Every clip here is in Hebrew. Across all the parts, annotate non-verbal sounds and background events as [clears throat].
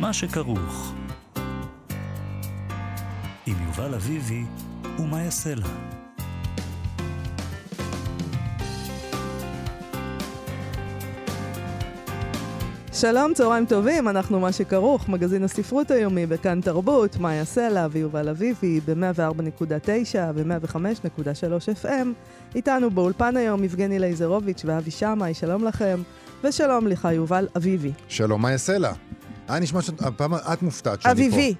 מה שכרוך. עם יובל אביבי ומה יעשה לה. שלום, צהריים טובים, אנחנו מה שכרוך, מגזין הספרות היומי בכאן תרבות, מאיה סלע ויובל אביבי ב-104.9 ו-105.3 FM. איתנו באולפן היום יבגני לייזרוביץ' ואבי שמאי, שלום לכם, ושלום לך יובל אביבי. שלום, מאיה סלע. היה נשמע שהפעם את מופתעת שאני פה. אביבי.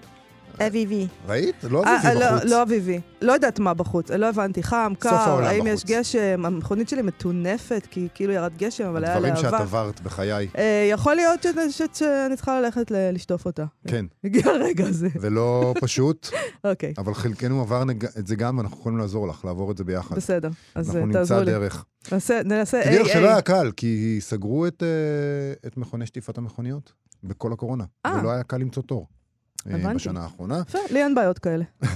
אביבי. ראית? לא אה, אביבי לא- בחוץ. לא אביבי. לא יודעת מה בחוץ, לא הבנתי, חם, קר, האם יש. גשם, המכונית שלי מטונפת, כי כאילו ירד גשם, אבל היה להבה. שאת עברת בחיי. אה, יכול להיות שאני צריכה ללכת לשטוף אותה. כן. הגיע הרגע הזה. זה לא פשוט, אוקיי, אבל חלקנו עבר את זה גם, ואנחנו יכולים לעזור לך, לעבור את זה ביחד. בסדר. אז אנחנו אה, נמצא תעזרו לי. דרך. נעשה, נעשה תדעי לך איי שלא איי. היה קל, כי סגרו אה, את מכוני שטיפת המכוניות בכל הקורונה. אה. ולא היה קל למצוא תור. אה, הבנתי. בשנה האחרונה. יפה, לי אין בעיות כאלה. [laughs]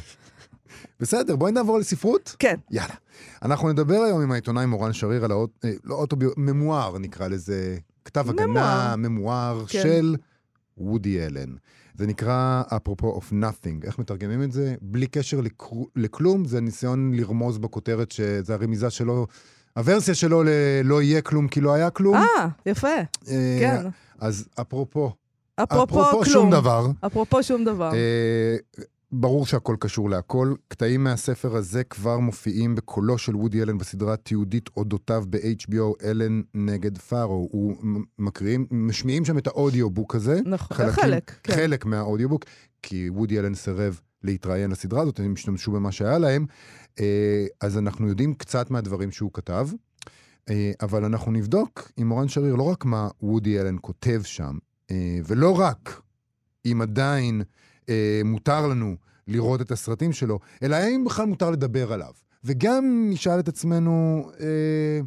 בסדר, בואי נעבור לספרות. כן, יאללה. אנחנו נדבר היום עם העיתונאי מורן שריר על האוט... אה, לא אוטוביו... ממואר נקרא לזה. כתב הגנה, ממואר כן. של וודי אלן. זה נקרא אפרופו of nothing. איך מתרגמים את זה? בלי קשר לכ... לכלום, זה ניסיון לרמוז בכותרת שזה הרמיזה שלו, הוורסיה שלו ל"לא יהיה כלום כי לא היה כלום". אה, יפה, אה, כן. אז אפרופו, אפרופו כלום. שום דבר. אפרופו שום דבר. אה, ברור שהכל קשור להכל. קטעים מהספר הזה כבר מופיעים בקולו של וודי אלן בסדרה תיעודית אודותיו ב-HBO, אלן נגד פארו. הוא מקריאים, משמיעים שם את האודיובוק הזה. נכון, חלקים- חלק, כן. חלק מהאודיובוק, כי וודי אלן סירב להתראיין לסדרה הזאת, הם השתמשו במה שהיה להם. אה, אז אנחנו יודעים קצת מהדברים שהוא כתב, אה, אבל אנחנו נבדוק עם מורן שריר לא רק מה וודי אלן כותב שם, ולא רק אם עדיין אה, מותר לנו לראות את הסרטים שלו, אלא האם בכלל מותר לדבר עליו. וגם נשאל את עצמנו, אה,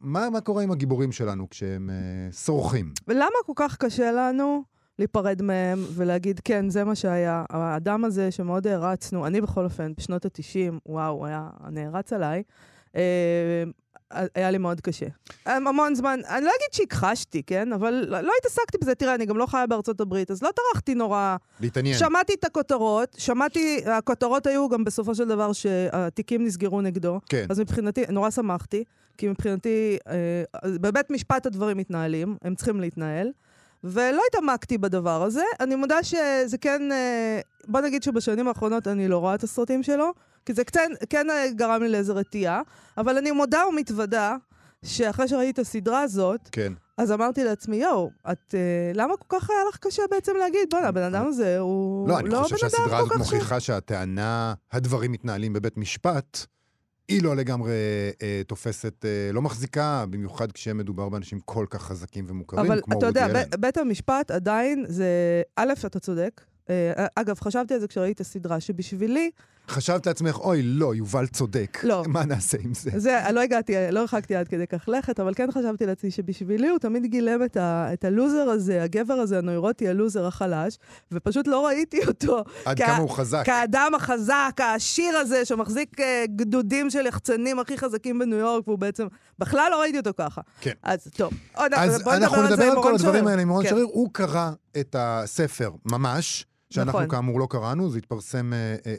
מה, מה קורה עם הגיבורים שלנו כשהם אה, סורחים? ולמה כל כך קשה לנו להיפרד מהם ולהגיד, כן, זה מה שהיה. האדם הזה שמאוד הערצנו, אני בכל אופן, בשנות ה-90, וואו, הוא היה נערץ עליי, אה, היה לי מאוד קשה. המון זמן, אני לא אגיד שהכחשתי, כן? אבל לא, לא התעסקתי בזה. תראה, אני גם לא חיה בארצות הברית, אז לא טרחתי נורא. להתעניין. שמעתי את הכותרות, שמעתי, הכותרות היו גם בסופו של דבר שהתיקים נסגרו נגדו. כן. אז מבחינתי, נורא שמחתי, כי מבחינתי, אה, בבית משפט הדברים מתנהלים, הם צריכים להתנהל, ולא התעמקתי בדבר הזה. אני מודה שזה כן, אה, בוא נגיד שבשנים האחרונות אני לא רואה את הסרטים שלו, כי זה כן, כן אה, גרם לי לאיזו רתיעה, אבל אני מודה ומתוודה שאחרי שראיתי את הסדרה הזאת, כן. אז אמרתי לעצמי, יואו, את, אה, למה כל כך היה לך קשה בעצם להגיד, בוא'נה, הבן אדם הזה הוא לא, אני לא חושב שהסדרה הזאת כך... ש- מוכיחה שהטענה, הדברים מתנהלים בבית משפט, היא לא לגמרי אה, תופסת, אה, לא מחזיקה, במיוחד כשמדובר באנשים כל כך חזקים ומוכרים, אבל כמו אתה יודע, וודי אלן. ב- בית המשפט עדיין זה... א', אתה צודק. אה, אגב, חשבתי על זה כשראיתי את הסדרה, שבשבילי, חשבת לעצמך, אוי, לא, יובל צודק. לא. מה נעשה עם זה? זה, לא הגעתי, לא הרחקתי עד כדי כך לכת, אבל כן חשבתי לעצמי שבשבילי הוא תמיד גילם את, ה, את הלוזר הזה, הגבר הזה, הנוירוטי, הלוזר החלש, ופשוט לא ראיתי אותו עד כ- כמה הוא חזק. כאדם החזק, העשיר הזה, שמחזיק אה, גדודים של יחצנים הכי חזקים בניו יורק, והוא בעצם, בכלל לא ראיתי אותו ככה. כן. אז טוב, עוד, אז אנחנו נדבר על כל הדברים. האלה עם אורון כן. שריר. הוא קרא את הספר ממש. שאנחנו נכון. כאמור לא קראנו, זה התפרסם, אה, אה,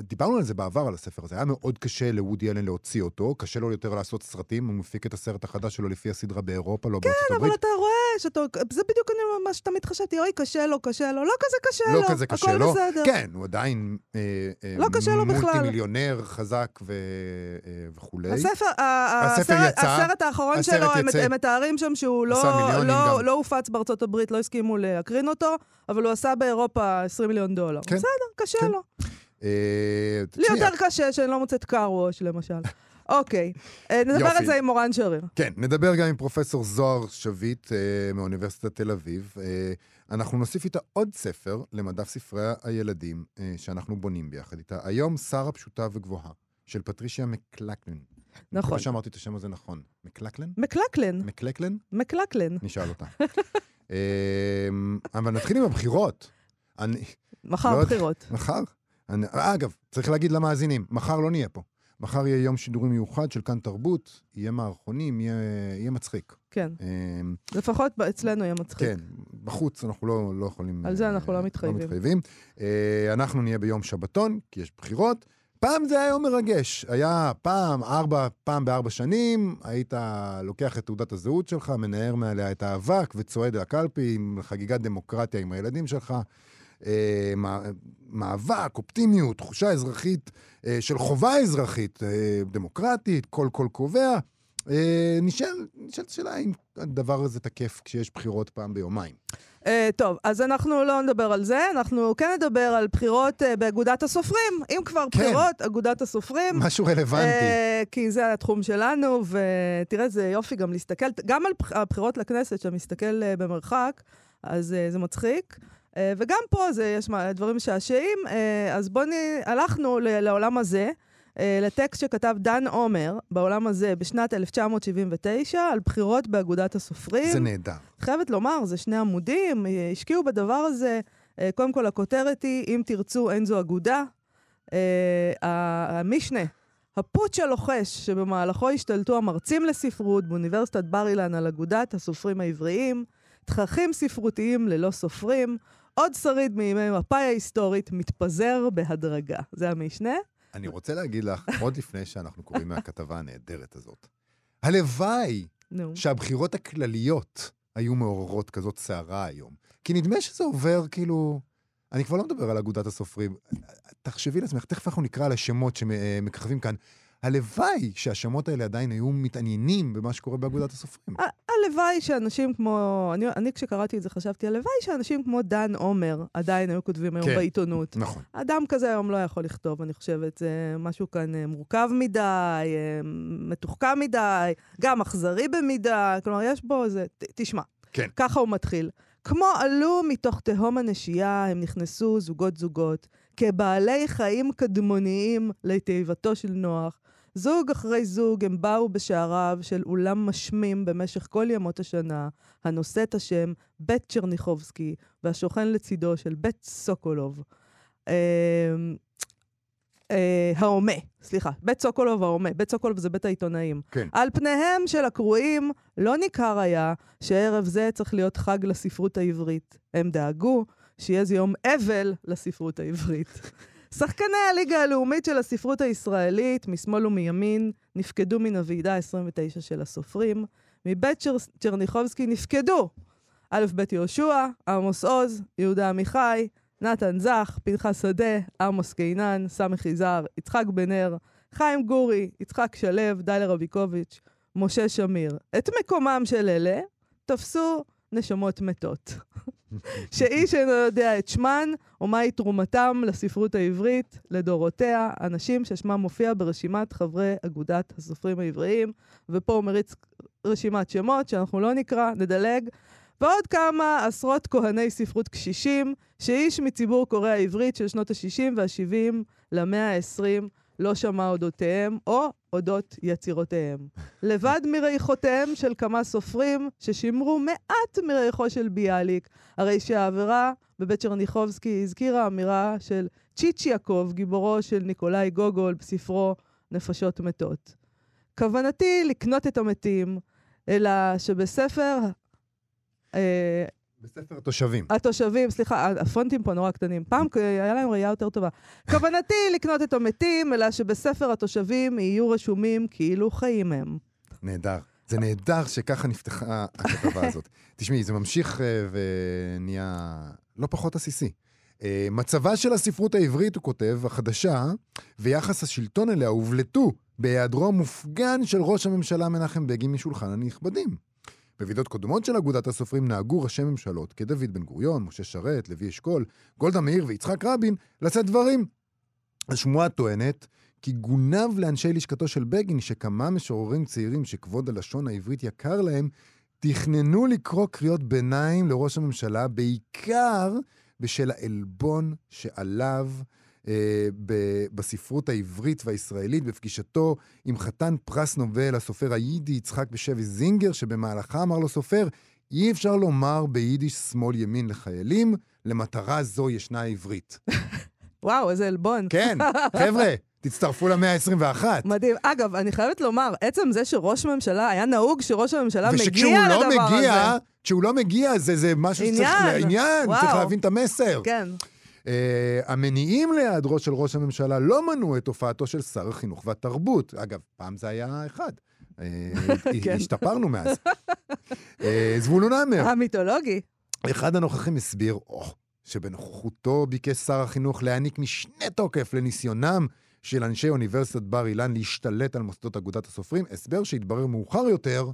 דיברנו על זה בעבר, על הספר הזה. היה מאוד קשה לוודי אלן להוציא אותו, קשה לו יותר לעשות סרטים, הוא מפיק את הסרט החדש שלו לפי הסדרה באירופה, לא בארצות כן, אבל הברית. אתה רואה שאתה... זה בדיוק אני- מה שתמיד חשבתי, אוי, קשה לו, קשה לו. לא כזה קשה לו, לא כזה קשה הכל לו. בסדר. כן, הוא עדיין אה, אה, לא קשה לו בכלל. מולטי מיליונר חזק ו, אה, וכולי. הספר, הספר יצא, הסרט האחרון הסרט שלו, יצא. הם מתארים שם שהוא לא, לא. לא הופץ בארצות הברית, לא הסכימו להקרין אותו, אבל הוא עשה באירופה 20 מיליון דולר. כן. בסדר, קשה כן. לו. אה, לי. יותר קשה שאני לא מוצאת קארוש, למשל. אוקיי, אה, נדבר יופי. על זה עם מורן שריר. כן, נדבר גם עם פרופסור זוהר שביט אה, מאוניברסיטת תל אביב. אה, אנחנו נוסיף איתה עוד ספר למדף ספרי הילדים אה, שאנחנו בונים ביחד איתה. היום שרה פשוטה וגבוהה, של פטרישיה מקלקלן. אני נכון. מקווה שאמרתי את השם הזה נכון. מקלקלן? מקלקלן, מקלקלן? מקלקלן. נשאל אותה. [laughs] אה, אבל נתחיל עם הבחירות. אני, מחר לא. בחירות. מחר? אני, אגב, צריך להגיד למאזינים, מחר לא נהיה פה. מחר יהיה יום שידורים מיוחד של כאן תרבות, יהיה מערכונים, יהיה, יהיה מצחיק. כן, אמ, לפחות אצלנו יהיה מצחיק. כן, בחוץ אנחנו לא, לא יכולים... על זה אנחנו אה, לא מתחייבים. לא מתחייבים. אה, אנחנו נהיה ביום שבתון, כי יש בחירות. פעם זה היה יום מרגש. היה פעם, ארבע, פעם בארבע שנים, היית לוקח את תעודת הזהות שלך, מנער מעליה את האבק וצועד לקלפי עם חגיגת דמוקרטיה עם הילדים שלך. אה, מא- מאבק, אופטימיות, תחושה אזרחית אה, של חובה אזרחית אה, דמוקרטית, כל קול קובע. אה, נשאל, נשאלת שאלה אם הדבר הזה תקף כשיש בחירות פעם ביומיים. Uh, טוב, אז אנחנו לא נדבר על זה, אנחנו כן נדבר על בחירות uh, באגודת הסופרים. אם כבר כן. בחירות, אגודת הסופרים. משהו רלוונטי. אה, כי זה התחום שלנו, ותראה, זה יופי גם להסתכל, גם על בח- הבחירות לכנסת, שאתה מסתכל אה, במרחק, אז אה, זה מצחיק. אה, וגם פה זה, יש מה- דברים משעשעים, אה, אז בואו. הלכנו לעולם הזה, אה, לטקסט שכתב דן עומר, בעולם הזה, בשנת 1979, על בחירות באגודת הסופרים. זה נהדר. חייבת לומר, זה שני עמודים, השקיעו בדבר הזה. קודם כל, הכותרת היא, אם תרצו, אין זו אגודה. המשנה, הפוטש הלוחש שבמהלכו השתלטו המרצים לספרות באוניברסיטת בר אילן על אגודת הסופרים העבריים, תככים ספרותיים ללא סופרים, עוד שריד מימי מפאי ההיסטורית מתפזר בהדרגה. זה המשנה. אני רוצה להגיד לך, עוד לפני שאנחנו קוראים מהכתבה הנהדרת הזאת, הלוואי נו. שהבחירות הכלליות היו מעוררות כזאת סערה היום. כי נדמה שזה עובר כאילו... אני כבר לא מדבר על אגודת הסופרים. תחשבי לעצמך, תכף אנחנו נקרא על השמות שמככבים כאן. הלוואי שהשמות האלה עדיין היו מתעניינים במה שקורה באגודת הסופרים. הלוואי שאנשים כמו, אני, אני כשקראתי את זה חשבתי, הלוואי שאנשים כמו דן עומר עדיין היו כותבים היום כן. בעיתונות. נכון. אדם כזה היום לא יכול לכתוב, אני חושבת. זה משהו כאן אה, מורכב מדי, אה, מתוחכם מדי, גם אכזרי במידה, כלומר, יש בו איזה... תשמע, כן. ככה הוא מתחיל. כמו עלו מתוך תהום הנשייה, הם נכנסו זוגות-זוגות, כבעלי חיים קדמוניים לתיבתו של נוח. זוג אחרי זוג הם באו בשעריו של אולם משמים במשך כל ימות השנה, הנושא את השם בית צ'רניחובסקי, והשוכן לצידו של בית סוקולוב. אה, אה, ההומה, סליחה, בית סוקולוב ההומה, בית סוקולוב זה בית העיתונאים. כן. על פניהם של הקרואים לא ניכר היה שערב זה צריך להיות חג לספרות העברית. הם דאגו שיהיה זה יום אבל לספרות העברית. שחקני הליגה הלאומית של הספרות הישראלית, משמאל ומימין, נפקדו מן הוועידה ה-29 של הסופרים. מבית צ'ר... צ'רניחובסקי נפקדו א' ב' יהושע, עמוס עוז, יהודה עמיחי, נתן זך, פנחס שדה, עמוס קינן, סמך יזהר, יצחק בן אר, חיים גורי, יצחק שלו, דליה רביקוביץ', משה שמיר. את מקומם של אלה תפסו נשמות מתות. שאיש אינו יודע את שמן, או מהי תרומתם לספרות העברית, לדורותיה, אנשים ששמם מופיע ברשימת חברי אגודת הסופרים העבריים, ופה הוא מריץ רשימת שמות שאנחנו לא נקרא, נדלג. ועוד כמה עשרות כהני ספרות קשישים, שאיש מציבור קוראי העברית של שנות ה-60 וה-70 למאה ה-20 לא שמע אודותיהם, או אודות יצירותיהם. לבד מריחותיהם של כמה סופרים ששימרו מעט מריחו של ביאליק, הרי שהעבירה בבית צ'רניחובסקי הזכירה אמירה של צ'יצ'י יעקב, גיבורו של ניקולאי גוגול, בספרו נפשות מתות. כוונתי לקנות את המתים, אלא שבספר... אה, בספר התושבים. התושבים, סליחה, הפונטים פה נורא קטנים. פעם היה להם ראייה יותר טובה. כוונתי [laughs] לקנות את המתים, אלא שבספר התושבים יהיו רשומים כאילו חיים הם. נהדר. זה נהדר שככה נפתחה הכתבה הזאת. [laughs] תשמעי, זה ממשיך אה, ונהיה לא פחות עסיסי. אה, מצבה של הספרות העברית, הוא כותב, החדשה, ויחס השלטון אליה הובלטו בהיעדרו המופגן של ראש הממשלה מנחם בגין משולחן הנכבדים. בוועידות קודמות של אגודת הסופרים נהגו ראשי ממשלות כדוד בן גוריון, משה שרת, לוי אשכול, גולדה מאיר ויצחק רבין לשאת דברים. השמועה טוענת כי גונב לאנשי לשכתו של בגין שכמה משוררים צעירים שכבוד הלשון העברית יקר להם, תכננו לקרוא קריאות ביניים לראש הממשלה, בעיקר בשל העלבון שעליו בספרות העברית והישראלית בפגישתו עם חתן פרס נובל, הסופר היידי יצחק בשבי זינגר, שבמהלכה אמר לו סופר, אי אפשר לומר ביידיש שמאל-ימין לחיילים, למטרה זו ישנה העברית. [laughs] וואו, איזה עלבון. כן, חבר'ה, תצטרפו למאה ה-21. מדהים. אגב, אני חייבת לומר, עצם זה שראש ממשלה, היה נהוג שראש הממשלה מגיע לא לדבר מגיע, הזה. כשהוא לא מגיע, זה, זה משהו שצריך... עניין. עניין. צריך להבין את המסר. כן. Uh, המניעים להיעדרו של ראש הממשלה לא מנעו את הופעתו של שר החינוך והתרבות. אגב, פעם זה היה אחד. Uh, [laughs] כן. השתפרנו מאז. uh, זבולון המר, המיתולוגי. אחד הנוכחים הסביר oh, שבנוכחותו ביקש שר החינוך להעניק משנה תוקף לניסיונם של אנשי אוניברסיטת בר אילן להשתלט על מוסדות אגודת הסופרים, הסבר שהתברר מאוחר יותר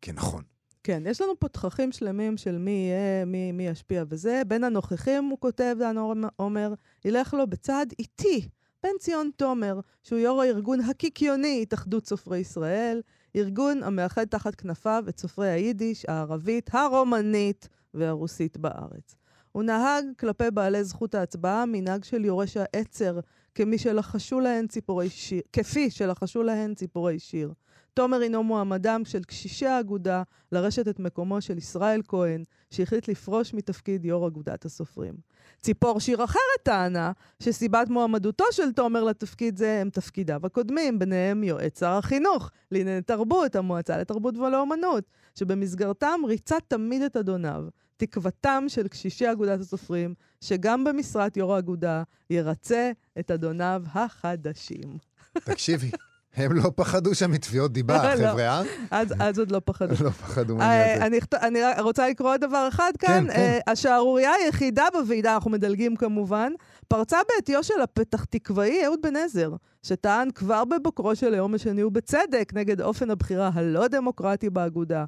כנכון. כן, יש לנו פה תככים שלמים של מי יהיה, מי, מי ישפיע וזה. בין הנוכחים, הוא כותב, דן עומר, ילך לו בצעד איטי. בן ציון תומר, שהוא יו"ר הארגון הקיקיוני, התאחדות סופרי ישראל, ארגון המאחד תחת כנפיו את סופרי היידיש, הערבית, הרומנית והרוסית בארץ. הוא נהג כלפי בעלי זכות ההצבעה מנהג של יורש העצר, כמי שלחשו להן ציפורי שיר, כפי שלחשו להן ציפורי שיר. תומר הינו מועמדם של קשישי האגודה לרשת את מקומו של ישראל כהן, שהחליט לפרוש מתפקיד יו"ר אגודת הסופרים. ציפור שיר אחרת טענה שסיבת מועמדותו של תומר לתפקיד זה הם תפקידיו הקודמים, ביניהם יועץ שר החינוך לענייני תרבות, המועצה לתרבות ולאומנות, שבמסגרתם ריצה תמיד את אדוניו. תקוותם של קשישי אגודת הסופרים, שגם במשרת יו"ר האגודה ירצה את אדוניו החדשים. תקשיבי, הם לא פחדו שם מתביעות דיבה, לא. חבר'ה, אה? אז, אז עוד לא פחדו. לא פחדו אה, מהעניין הזה. אני, רוצה לקרוא עוד דבר אחד כאן. כן, כן. אה, השערורייה היחידה בוועידה, אנחנו מדלגים כמובן, פרצה בעטיו של הפתח תקוואי אהוד בן עזר, שטען כבר בבוקרו של היום השני ובצדק נגד אופן הבחירה הלא דמוקרטי באגודה.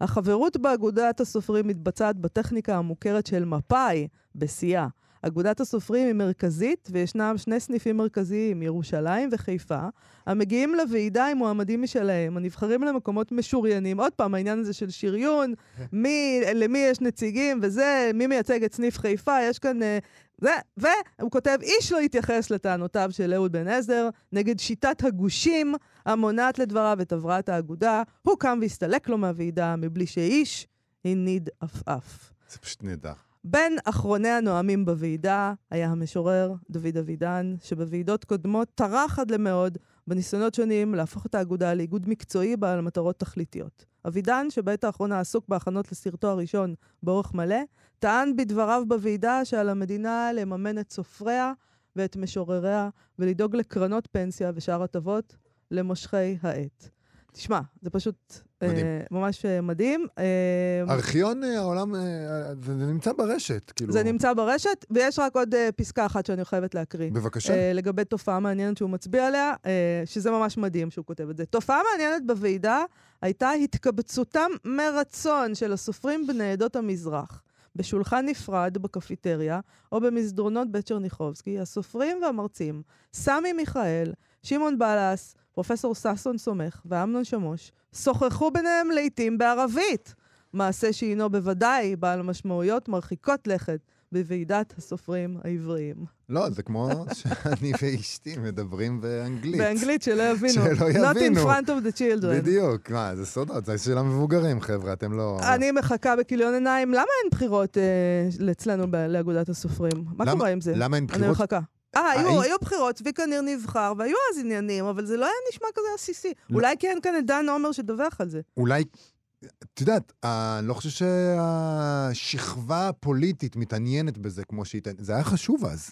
החברות באגודת הסופרים מתבצעת בטכניקה המוכרת של מפא"י, בשיאה. אגודת הסופרים היא מרכזית, וישנם שני סניפים מרכזיים, ירושלים וחיפה, המגיעים לוועידה עם מועמדים משלהם, הנבחרים למקומות משוריינים. עוד פעם, העניין הזה של שריון, מי, למי יש נציגים וזה, מי מייצג את סניף חיפה, יש כאן... אה, זה, והוא כותב, איש לא התייחס לטענותיו של אהוד בן עזר נגד שיטת הגושים המונעת לדבריו את הבראת האגודה. הוא קם והסתלק לו מהוועידה מבלי שאיש הניד עפעף. זה פשוט נהדר. בין אחרוני הנואמים בוועידה היה המשורר דוד אבידן, שבוועידות קודמות טרח עד למאוד בניסיונות שונים להפוך את האגודה לאיגוד מקצועי בעל מטרות תכליתיות. אבידן, שבעת האחרונה עסוק בהכנות לסרטו הראשון באורך מלא, טען בדבריו בוועידה שעל המדינה לממן את סופריה ואת משורריה ולדאוג לקרנות פנסיה ושאר הטבות למושכי העט. תשמע, זה פשוט מדהים. אה, ממש אה, מדהים. אה, ארכיון אה, העולם, אה, זה זה נמצא ברשת, כאילו. זה נמצא ברשת, ויש רק עוד uh, פסקה אחת שאני חייבת להקריא. בבקשה. Uh, לגבי תופעה מעניינת שהוא מצביע עליה, uh, שזה ממש מדהים שהוא כותב את זה. תופעה מעניינת בוועידה הייתה התקבצותם מרצון של הסופרים בני עדות המזרח. בשולחן נפרד בקפיטריה או במסדרונות בית צ'רניחובסקי, הסופרים והמרצים, סמי מיכאל, שמעון בלס, פרופסור ששון סומך ואמנון שמוש, שוחחו ביניהם לעיתים בערבית. מעשה שהינו בוודאי בעל משמעויות מרחיקות לכת בוועידת הסופרים העבריים. לא, זה כמו שאני [laughs] ואשתי מדברים באנגלית. באנגלית שלא יבינו. שלא Not in יבינו. front of the children. בדיוק, מה, זה סודות, זה של המבוגרים, חבר'ה, אתם לא... אני מחכה בכיליון עיניים. למה אין בחירות אה, אצלנו לאגודת הסופרים? מה קורה עם זה? למה אין אני בחירות? מחכה. אה, היו, היו בחירות, צביקה ניר נבחר, והיו אז עניינים, אבל זה לא היה נשמע כזה עסיסי. לא. אולי כי אין כאן את דן עומר שדווח על זה. אולי, את יודעת, אה, אני לא חושב שהשכבה הפוליטית מתעניינת בזה כמו שהיא... זה היה חשוב אז.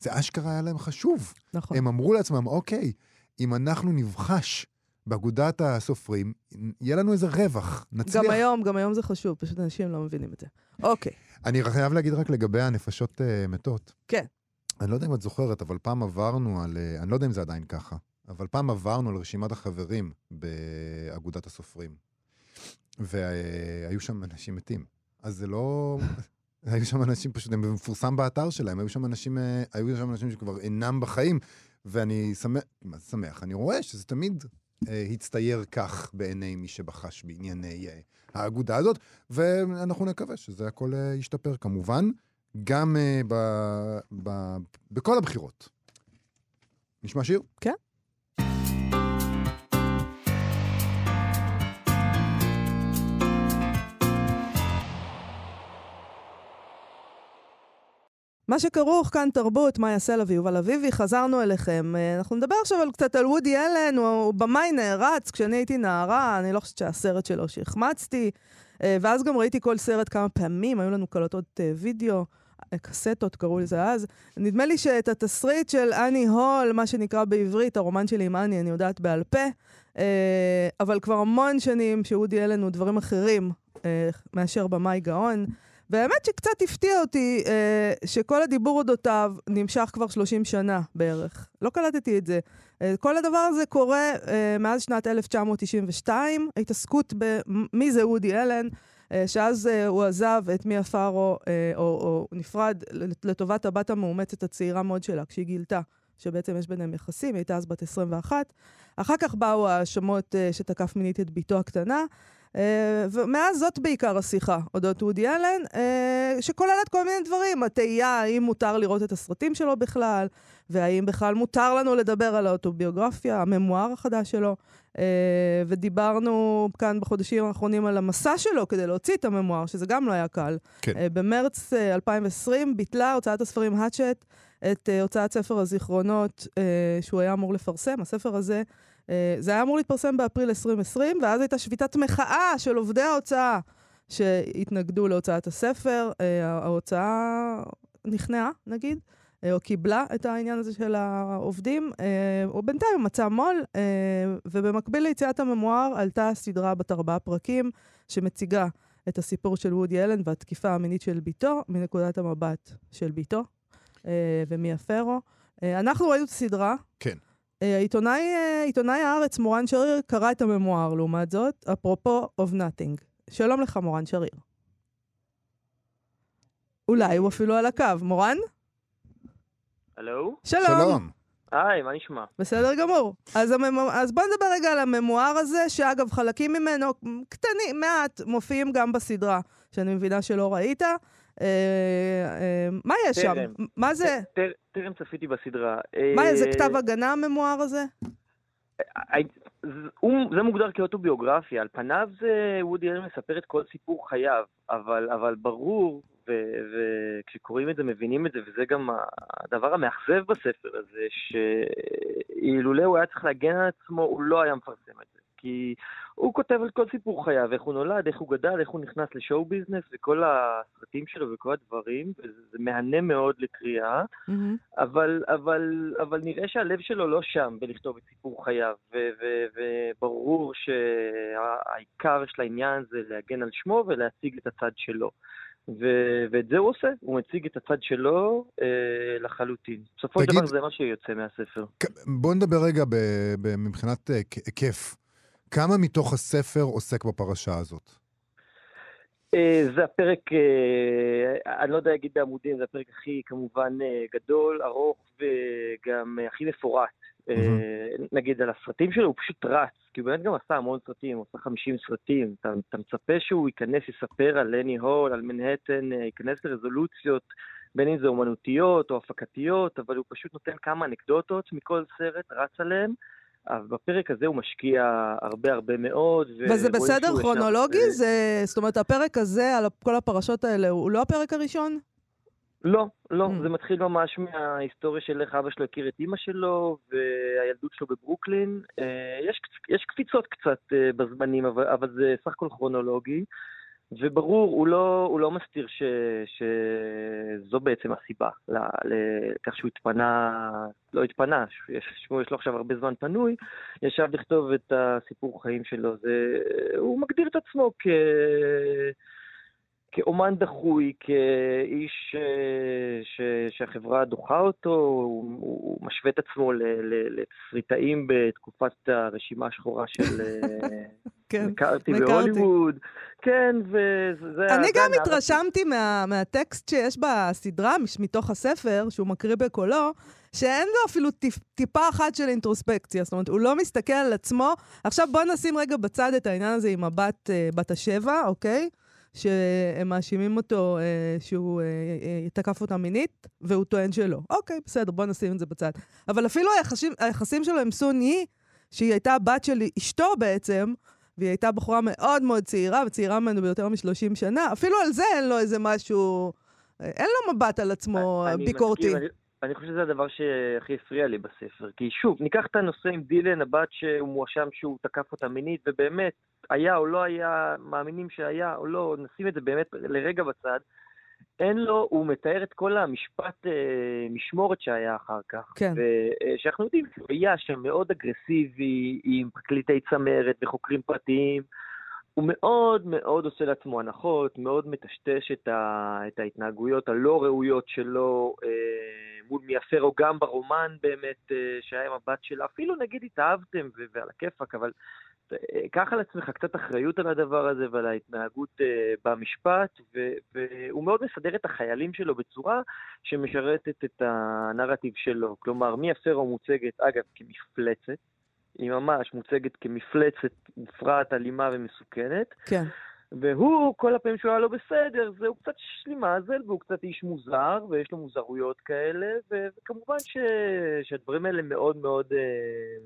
זה אשכרה היה להם חשוב. נכון. הם אמרו לעצמם, אוקיי, אם אנחנו נבחש באגודת הסופרים, יהיה לנו איזה רווח, נצליח. גם היום, גם היום זה חשוב, פשוט אנשים לא מבינים את זה. אוקיי. אני חייב להגיד רק לגבי הנפשות uh, מתות. כן. אני לא יודע אם את זוכרת, אבל פעם עברנו על... Uh, אני לא יודע אם זה עדיין ככה, אבל פעם עברנו על רשימת החברים באגודת הסופרים. והיו שם אנשים מתים. אז זה לא... [laughs] היו שם אנשים פשוט, זה מפורסם באתר שלהם, היו שם אנשים, אה, היו שם אנשים שכבר אינם בחיים, ואני שמח, מה זה שמח? אני רואה שזה תמיד אה, הצטייר כך בעיני מי שבחש בענייני אה, האגודה הזאת, ואנחנו נקווה שזה הכל אה, ישתפר כמובן, גם אה, ב, ב, בכל הבחירות. נשמע שיר? כן. מה שכרוך, כאן תרבות, מאיה סלע ויובל אביבי, חזרנו אליכם. אה, אנחנו נדבר עכשיו על, קצת על וודי אלן, הוא, הוא במאי נערץ כשאני הייתי נערה, אני לא חושבת שהסרט שלו שהחמצתי. אה, ואז גם ראיתי כל סרט כמה פעמים, היו לנו קלטות וידאו, קסטות קראו לזה אז. נדמה לי שאת התסריט של אני הול, מה שנקרא בעברית, הרומן שלי עם אני, אני יודעת בעל פה, אבל כבר המון שנים שוודי אלן הוא דברים אחרים מאשר במאי גאון. והאמת שקצת הפתיע אותי אה, שכל הדיבור אודותיו נמשך כבר 30 שנה בערך. לא קלטתי את זה. אה, כל הדבר הזה קורה אה, מאז שנת 1992, ההתעסקות במי זה וודי אלן, אה, שאז אה, הוא עזב את מיה פארו, אה, או, או נפרד לטובת הבת המאומצת הצעירה מאוד שלה, כשהיא גילתה שבעצם יש ביניהם יחסים, היא הייתה אז בת 21. אחר כך באו האשמות אה, שתקף מינית את בתו הקטנה. Uh, ומאז זאת בעיקר השיחה אודות וודי אלן, uh, שכוללת כל מיני דברים. התהייה האם מותר לראות את הסרטים שלו בכלל, והאם בכלל מותר לנו לדבר על האוטוביוגרפיה, הממואר החדש שלו. Uh, ודיברנו כאן בחודשים האחרונים על המסע שלו כדי להוציא את הממואר, שזה גם לא היה קל. כן. Uh, במרץ uh, 2020 ביטלה הוצאת הספרים האצ'ט את הוצאת ספר הזיכרונות שהוא היה אמור לפרסם. הספר הזה אה, זה היה אמור להתפרסם באפריל 2020, ואז הייתה שביתת מחאה של עובדי ההוצאה שהתנגדו להוצאת הספר. אה, ההוצאה נכנעה, נגיד, אה, או קיבלה את העניין הזה של העובדים, או בינתיים מצא מו"ל, ובמקביל ליציאת הממואר עלתה סדרה בת ארבעה פרקים שמציגה את הסיפור של וודי אלן והתקיפה המינית של ביתו, מנקודת המבט של ביתו ומיה פרו. אנחנו ראינו את הסדרה. כן. אה, עיתונאי, אה, עיתונאי הארץ, מורן שריר, קרא את הממואר, לעומת זאת, אפרופו of nothing. שלום לך, מורן שריר. אולי הוא אפילו על הקו. מורן? הלו? שלום. שלום. היי, מה נשמע? בסדר גמור. אז, הממ... אז בוא נדבר רגע על הממואר הזה, שאגב, חלקים ממנו, קטנים, מעט, מופיעים גם בסדרה, שאני מבינה שלא ראית. אה, אה, מה יש שם? מה זה? טרם צפיתי בסדרה. מה, זה כתב הגנה הממואר הזה? זה מוגדר כאוטוביוגרפיה, על פניו זה וודי אלן מספר את כל סיפור חייו, אבל, אבל ברור, וכשקוראים את זה מבינים את זה, וזה גם הדבר המאכזב בספר הזה, שאילולא הוא היה צריך להגן על עצמו, הוא לא היה מפרסם את זה. כי הוא כותב על כל סיפור חייו, איך הוא נולד, איך הוא גדל, איך הוא נכנס לשואו ביזנס, וכל הסרטים שלו וכל הדברים, וזה מהנה מאוד לקריאה, mm-hmm. אבל, אבל, אבל נראה שהלב שלו לא שם בלכתוב את סיפור חייו, וברור שהעיקר של העניין זה להגן על שמו ולהציג את הצד שלו. ו- ואת זה הוא עושה, הוא מציג את הצד שלו אה, לחלוטין. בסופו של דבר זה מה שיוצא מהספר. בוא נדבר רגע ב- ב- מבחינת היקף. Uh, כמה מתוך הספר עוסק בפרשה הזאת? אה, זה הפרק, אה, אני לא יודע להגיד בעמודים, זה הפרק הכי כמובן אה, גדול, ארוך וגם הכי מפורט. Mm-hmm. נגיד על הסרטים שלו, הוא פשוט רץ, כי הוא באמת גם עשה המון סרטים, הוא עשה 50 סרטים. אתה, אתה מצפה שהוא ייכנס, יספר על לני הול, על מנהטן, ייכנס לרזולוציות, בין אם זה אומנותיות או הפקתיות, אבל הוא פשוט נותן כמה אנקדוטות מכל סרט, רץ עליהם. אז בפרק הזה הוא משקיע הרבה הרבה מאוד. וזה בסדר כרונולוגי? ישב... זה, זאת אומרת, הפרק הזה, על כל הפרשות האלה, הוא לא הפרק הראשון? לא, לא. Mm. זה מתחיל ממש מההיסטוריה של איך אבא שלו הכיר את אימא שלו, והילדות שלו בברוקלין. אה, יש, יש קפיצות קצת אה, בזמנים, אבל, אבל זה סך הכל כרונולוגי. וברור, הוא לא, הוא לא מסתיר ש, שזו בעצם הסיבה לכך שהוא התפנה, לא התפנה, יש, יש לו עכשיו הרבה זמן פנוי, ישב לכתוב את הסיפור חיים שלו. זה, הוא מגדיר את עצמו כ... כאומן דחוי, כאיש אה, ש, שהחברה דוחה אותו, הוא, הוא משווה את עצמו לתסריטאים בתקופת הרשימה השחורה של אה, [laughs] כן, מקארתי בהוליווד. כן, וזה... אני גם התרשמתי מה, מהטקסט שיש בסדרה, מתוך הספר, שהוא מקריא בקולו, שאין לו אפילו טיפ, טיפה אחת של אינטרוספקציה. זאת אומרת, הוא לא מסתכל על עצמו. עכשיו בוא נשים רגע בצד את העניין הזה עם הבת, uh, בת השבע, אוקיי? שהם מאשימים אותו אה, שהוא אה, אה, תקף אותה מינית, והוא טוען שלא. אוקיי, בסדר, בוא נשים את זה בצד. אבל אפילו היחסים, היחסים שלו עם סון יי, שהיא הייתה הבת של אשתו בעצם, והיא הייתה בחורה מאוד מאוד צעירה, וצעירה ממנו ביותר מ-30 שנה, אפילו על זה אין לו איזה משהו אין לו מבט על עצמו אני ביקורתי. מסכים, אני- חושב שזה הדבר שהכי הפריע לי בספר. כי שוב, ניקח את הנושא עם דילן, הבת שהוא מואשם שהוא תקף אותה מינית, ובאמת, היה או לא היה, מאמינים שהיה או לא, נשים את זה באמת לרגע בצד. אין לו, הוא מתאר את כל המשפט אה, משמורת שהיה אחר כך. כן. ושאנחנו יודעים שהוא היה שם מאוד אגרסיבי, עם פרקליטי צמרת וחוקרים פרטיים. הוא מאוד מאוד עושה לעצמו הנחות, מאוד מטשטש את, ה, את ההתנהגויות הלא ראויות שלו אה, מול מיאפרו, גם ברומן באמת, אה, שהיה עם הבת שלה. אפילו נגיד התאהבתם ו- ועל הכיפאק, אבל אה, קח על עצמך קצת אחריות על הדבר הזה ועל ההתנהגות אה, במשפט, ו- והוא מאוד מסדר את החיילים שלו בצורה שמשרתת את הנרטיב שלו. כלומר, מיאפרו מוצגת, אגב, כמפלצת. היא ממש מוצגת כמפלצת מופרעת, אלימה ומסוכנת, כן. והוא, כל הפעמים שהוא היה לא בסדר, זה הוא קצת שלימזל, והוא קצת איש מוזר, ויש לו מוזרויות כאלה, ו- וכמובן ש... שהדברים האלה מאוד מאוד אה,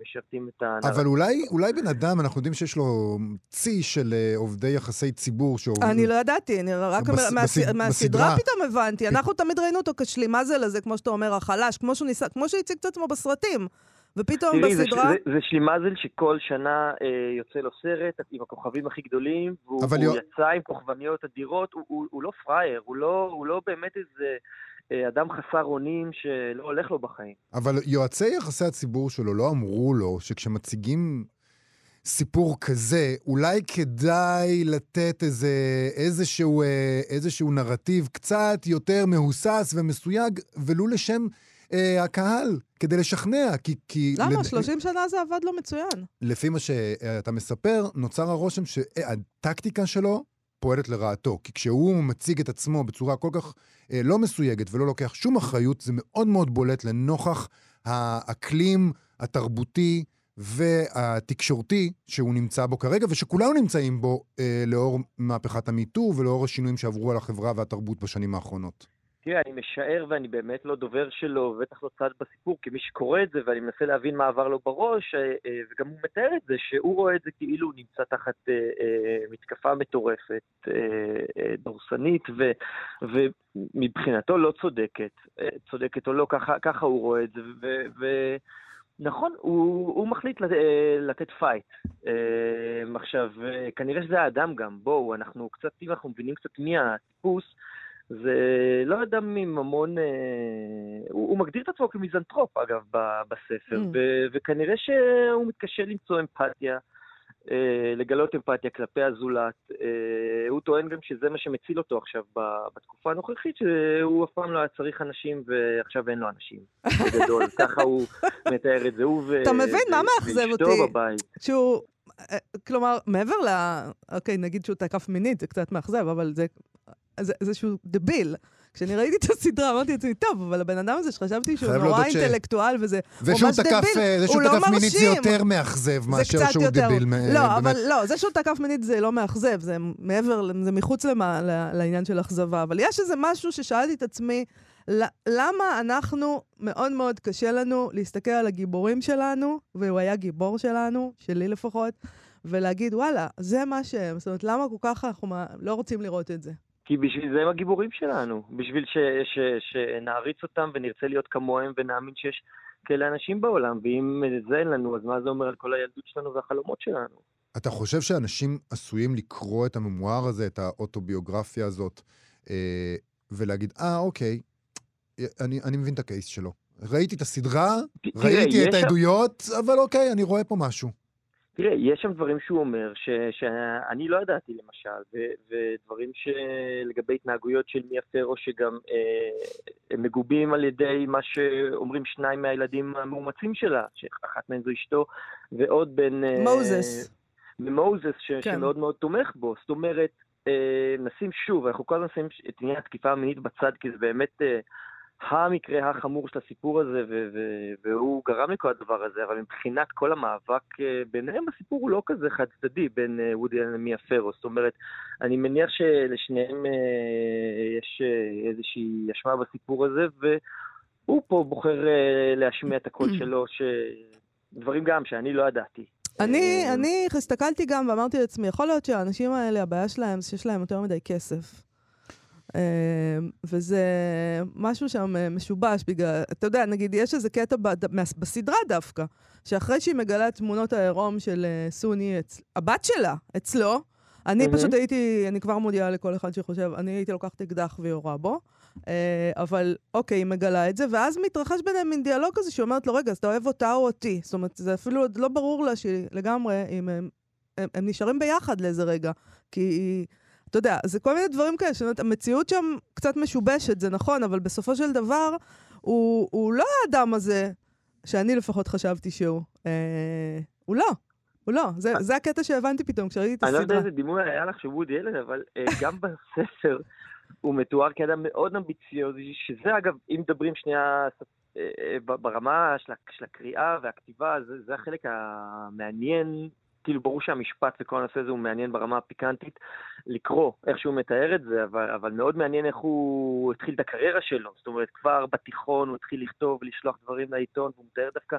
משרתים את הנרטיב. אבל אולי, אולי בן אדם, אנחנו יודעים שיש לו צי של אה, עובדי יחסי ציבור שעובדים... אני לא ידעתי, אני רק בס- מה- בס- מהסדרה בסדרה. פתאום הבנתי. אנחנו תמיד ראינו אותו כשלימזל הזה, כמו שאתה אומר, החלש, כמו שהוא ניסה, כמו שהוא הציג את עצמו בסרטים. ופתאום תראי, זה, בסדרה... זה, זה שלימזל שכל שנה אה, יוצא לו סרט עם הכוכבים הכי גדולים, והוא הוא יו- יצא עם כוכבניות אדירות, הוא, הוא, הוא לא פראייר, הוא לא, הוא לא באמת איזה אה, אדם חסר אונים שלא הולך לו בחיים. אבל יועצי יחסי הציבור שלו לא אמרו לו שכשמציגים סיפור כזה, אולי כדאי לתת איזה, איזשהו, אה, איזשהו נרטיב קצת יותר מהוסס ומסויג, ולו לשם אה, הקהל, כדי לשכנע. כי, כי למה? לד- 30 שנה זה עבד לו מצוין. לפי מה שאתה מספר, נוצר הרושם שהטקטיקה שלו פועלת לרעתו. כי כשהוא מציג את עצמו בצורה כל כך אה, לא מסויגת ולא לוקח שום אחריות, זה מאוד מאוד בולט לנוכח האקלים התרבותי והתקשורתי שהוא נמצא בו כרגע, ושכולנו נמצאים בו אה, לאור מהפכת המיטו ולאור השינויים שעברו על החברה והתרבות בשנים האחרונות. תראה, אני משער ואני באמת לא דובר שלו, ובטח לא צד בסיפור, כמי שקורא את זה ואני מנסה להבין מה עבר לו בראש, אה, אה, וגם הוא מתאר את זה, שהוא רואה את זה כאילו הוא נמצא תחת אה, מתקפה מטורפת, דורסנית, ו, ומבחינתו לא צודקת, צודקת או לא, ככה, ככה הוא רואה את זה, ו... ו נכון, הוא, הוא מחליט לת, לתת fight. עכשיו, אה, כנראה שזה האדם גם, בואו, אנחנו קצת, אם אנחנו מבינים קצת מי הטיפוס, זה לא אדם עם המון... אה, הוא, הוא מגדיר את עצמו כמיזנטרופ, אגב, ב- בספר, Mm. ו- וכנראה שהוא מתקשה למצוא אמפתיה, אה, לגלות אמפתיה כלפי הזולת. אה, הוא טוען גם שזה מה שמציל אותו עכשיו ב- בתקופה הנוכחית, שהוא אף פעם לא היה צריך אנשים ועכשיו אין לו אנשים. בגדול, [laughs] ככה הוא מתאר את זה. הוא ו- אתה מבין מה מאכזב אותי? בבית. שהוא, כלומר, מעבר ל... אוקיי, נגיד שהוא תקף מינית, זה קצת מאכזב, אבל זה, זה, זה שהוא דביל. כשאני ראיתי את הסדרה, אמרתי לעצמי, טוב, אבל הבן אדם הזה שחשבתי שהוא נורא להודות ש- אינטלקטואל וזה זה שהוא ממש תקף, דביל, אה, זה שהוא הוא לא תקף מינית זה מרשים. יותר מאכזב מאשר שהוא יותר. דביל. מ- לא, באמת. אבל לא, זה שהוא תקף מינית זה לא מאכזב, זה מעבר, זה מחוץ למה, לעניין של אכזבה. אבל יש איזה משהו ששאלתי את עצמי, למה אנחנו, מאוד מאוד קשה לנו להסתכל על הגיבורים שלנו, והוא היה גיבור שלנו, שלי לפחות, ולהגיד, וואלה, זה מה שהם. זאת אומרת, למה כל כך אנחנו לא רוצים לראות את זה? כי בשביל זה הם הגיבורים שלנו, בשביל ש, ש, שנעריץ אותם ונרצה להיות כמוהם ונאמין שיש כאלה אנשים בעולם, ואם זה אין לנו, אז מה זה אומר על כל הילדות שלנו והחלומות שלנו? אתה חושב שאנשים עשויים לקרוא את הממואר הזה, את האוטוביוגרפיה הזאת, אה, ולהגיד, אה, אוקיי, אני, אני מבין את הקייס שלו. ראיתי את הסדרה, ראיתי את שם- העדויות, אבל אוקיי, אני רואה פה משהו. תראה, יש שם דברים שהוא אומר ש, שאני לא ידעתי למשל, ו, ודברים שלגבי התנהגויות של מיה פרו שגם אה, מגובים על ידי מה שאומרים שניים מהילדים המאומצים שלה, שאחת מהן זו אשתו, ועוד בן... אה, מוזס. מוזס, ש, כן. שמאוד מאוד תומך בו. זאת אומרת, אה, נשים שוב, אנחנו כל הזמן שמים את עניין התקיפה המינית בצד, כי זה באמת אה, המקרה החמור של הסיפור הזה, ו- ו- והוא גרם לכל הדבר הזה, אבל מבחינת כל המאבק אה, ביניהם, הסיפור הוא לא כזה חד צדדי בין אה, וודי אלן למיה פרו. זאת אומרת, אני מניח שלשניהם אה, יש איזושהי אשמה בסיפור הזה, והוא פה בוחר להשמיע את הקול שלו, ש... דברים גם שאני לא ידעתי. אני, אני הסתכלתי גם ואמרתי לעצמי, יכול להיות שהאנשים האלה, הבעיה שלהם שיש להם יותר מדי כסף. אה, וזה משהו שם אה, משובש בגלל, אתה יודע, נגיד, יש איזה קטע בסדרה דווקא, שאחרי שהיא מגלה את תמונות העירום של אה, סוני. הבת שלה, אצלו, אני. פשוט הייתי, אני כבר מודיעה לכל אחד שחושב, אני הייתי לוקחת אקדח ויורה בו, אה, אבל אוקיי, היא מגלה את זה, ואז מתרחש ביניהם מין דיאלוג כזה שאומרת לו, רגע, אז אתה אוהב אותה או אותי? זאת אומרת, זה אפילו עוד לא ברור לה שהיא לגמרי, אם הם, הם, הם נשארים ביחד לאיזה רגע, כי היא... אתה יודע, זה כל מיני דברים כאלה, זאת אומרת, המציאות שם קצת משובשת, זה נכון, אבל בסופו של דבר, הוא, הוא לא האדם הזה, שאני לפחות חשבתי שהוא. אה, הוא לא, הוא לא. זה, זה הקטע שהבנתי פתאום כשראיתי את אני לא יודע הסדרה. איזה דימוי היה לך של וודי אלן, אבל אה, גם [laughs] בספר הוא מתואר כאדם מאוד אמביציוזי, שזה אגב, אם מדברים שנייה ב- ברמה של של הקריאה והכתיבה, זה, זה החלק המעניין. כאילו ברור שהמשפט וכל הנושא הזה הוא מעניין ברמה הפיקנטית לקרוא איך שהוא מתאר את זה, אבל, אבל מאוד מעניין איך הוא התחיל את הקריירה שלו. זאת אומרת, כבר בתיכון הוא התחיל לכתוב ולשלוח דברים לעיתון, והוא מתאר דווקא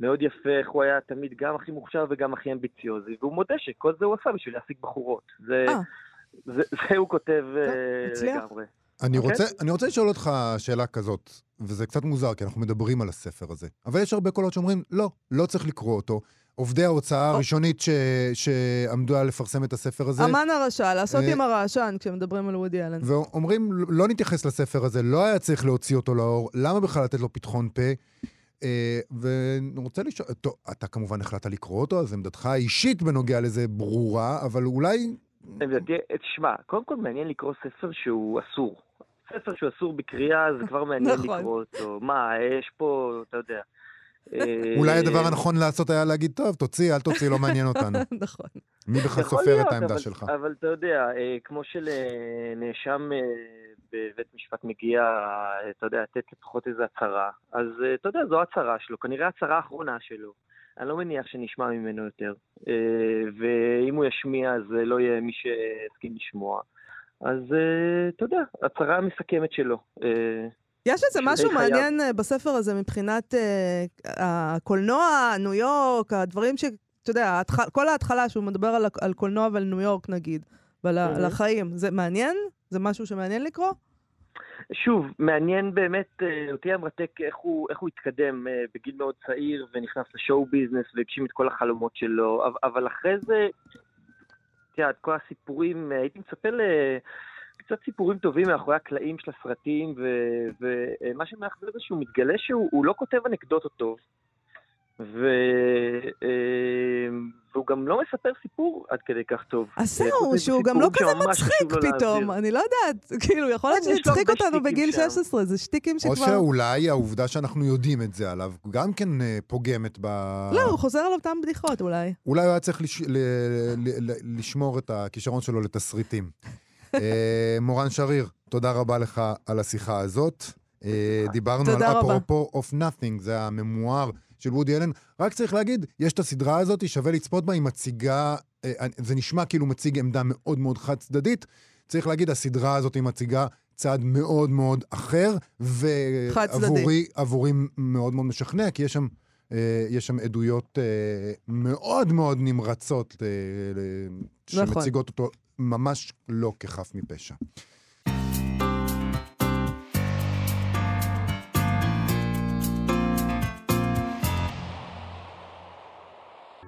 מאוד יפה איך הוא היה תמיד גם הכי מוכשר וגם הכי אמביציוזי, והוא מודה שכל זה הוא עשה בשביל להשיג בחורות. זה, אה. זה, זה הוא כותב אה. לגמרי. אני אוקיי. רוצה, אני רוצה לשאול אותך שאלה כזאת, וזה קצת מוזר, כי אנחנו מדברים על הספר הזה. אבל יש הרבה קולות שאומרים, לא, לא צריך לקרוא אותו. עובדי ההוצאה. הראשונית ש... שעמדו על לפרסם את הספר הזה, אמן הרשע, לעשות אה, עם הרעשן כשמדברים על וודי אלן. ואומרים, לא נתייחס לספר הזה, לא היה צריך להוציא אותו לאור, למה בכלל לתת לו פתחון פה? אה, ואני רוצה לשאול, טוב, אתה כמובן החלטת לקרוא אותו, אז עמדתך האישית בנוגע לזה ברורה, אבל אולי... עמדתי- תשמע, קודם כל מעניין לקרוא ספר שהוא אסור. ספר שהוא אסור בקריאה, זה כבר מעניין נכון. לקרוא אותו. מה, יש פה, אתה יודע. אה, אולי הדבר הנכון לעשות היה להגיד, טוב, תוציא, אל תוציא, לא מעניין אותנו. [laughs] נכון. מי בכלל סופר את העמדה שלך? אבל אתה יודע, אה, כמו שלנאשם אה, בבית משפט מגיע, אה, אתה יודע, לתת לפחות איזו הצהרה, אז אה, אתה יודע, זו הצהרה שלו, כנראה הצהרה האחרונה שלו. אני לא מניח שנשמע ממנו יותר. אה, ואם הוא ישמיע, אז אה, לא יהיה מי שיסכים לשמוע. אז אה, אתה יודע, הצהרה המסכמת שלו. יש איזה משהו חייב. מעניין אה, בספר הזה מבחינת אה, הקולנוע, ניו יורק, הדברים ש... אתה יודע, ההתח- כל ההתחלה שהוא מדבר על, על קולנוע ועל ניו יורק נגיד, ועל Mhm. על החיים, זה מעניין? זה משהו שמעניין לקרוא? שוב, מעניין באמת, אה, אותי היה מרתק איך הוא, איך הוא התקדם בגיל מאוד צעיר ונכנס לשואו ביזנס והגשים את כל החלומות שלו, אבל, אחרי זה, את יודעת, כל הסיפורים, הייתי מצפה לקצת סיפורים טובים מאחורי הקלעים של הסרטים, ו- ומה שמאכזב זה שהוא מתגלה שהוא הוא לא כותב אנקדוטות טוב. ו... אה, והוא גם לא מספר סיפור עד כדי כך טוב. אז אה, זהו, שהוא גם לא כזה מצחיק פתאום. אני לא יודעת, כאילו, יכול להיות שהצחיק הרבה אותנו בגיל שם. 16, זה שטיקים או שכבר... שאולי העובדה שאנחנו יודעים את זה עליו גם כן אה, פוגמת ב... לא, הוא חוזר על אותן בדיחות אולי. אולי הוא היה צריך לש... ל... ל... ל... לשמור את הכישרון שלו לתסריטים. אה, מורן שריר, תודה רבה לך על השיחה הזאת. אה, דיברנו על. אפרופו of nothing, זה הממואר של וודי אלן. רק צריך להגיד, יש את הסדרה הזאת, שווה לצפות בה, היא מציגה, אה, זה נשמע כאילו מציג עמדה מאוד מאוד חד צדדית. צריך להגיד, הסדרה הזאת היא מציגה צעד מאוד מאוד אחר. ועבורי עבורי מאוד מאוד משכנע, כי יש שם, יש שם עדויות מאוד מאוד נמרצות, נכון. שמציגות אותו ממש לא כחף מפשע.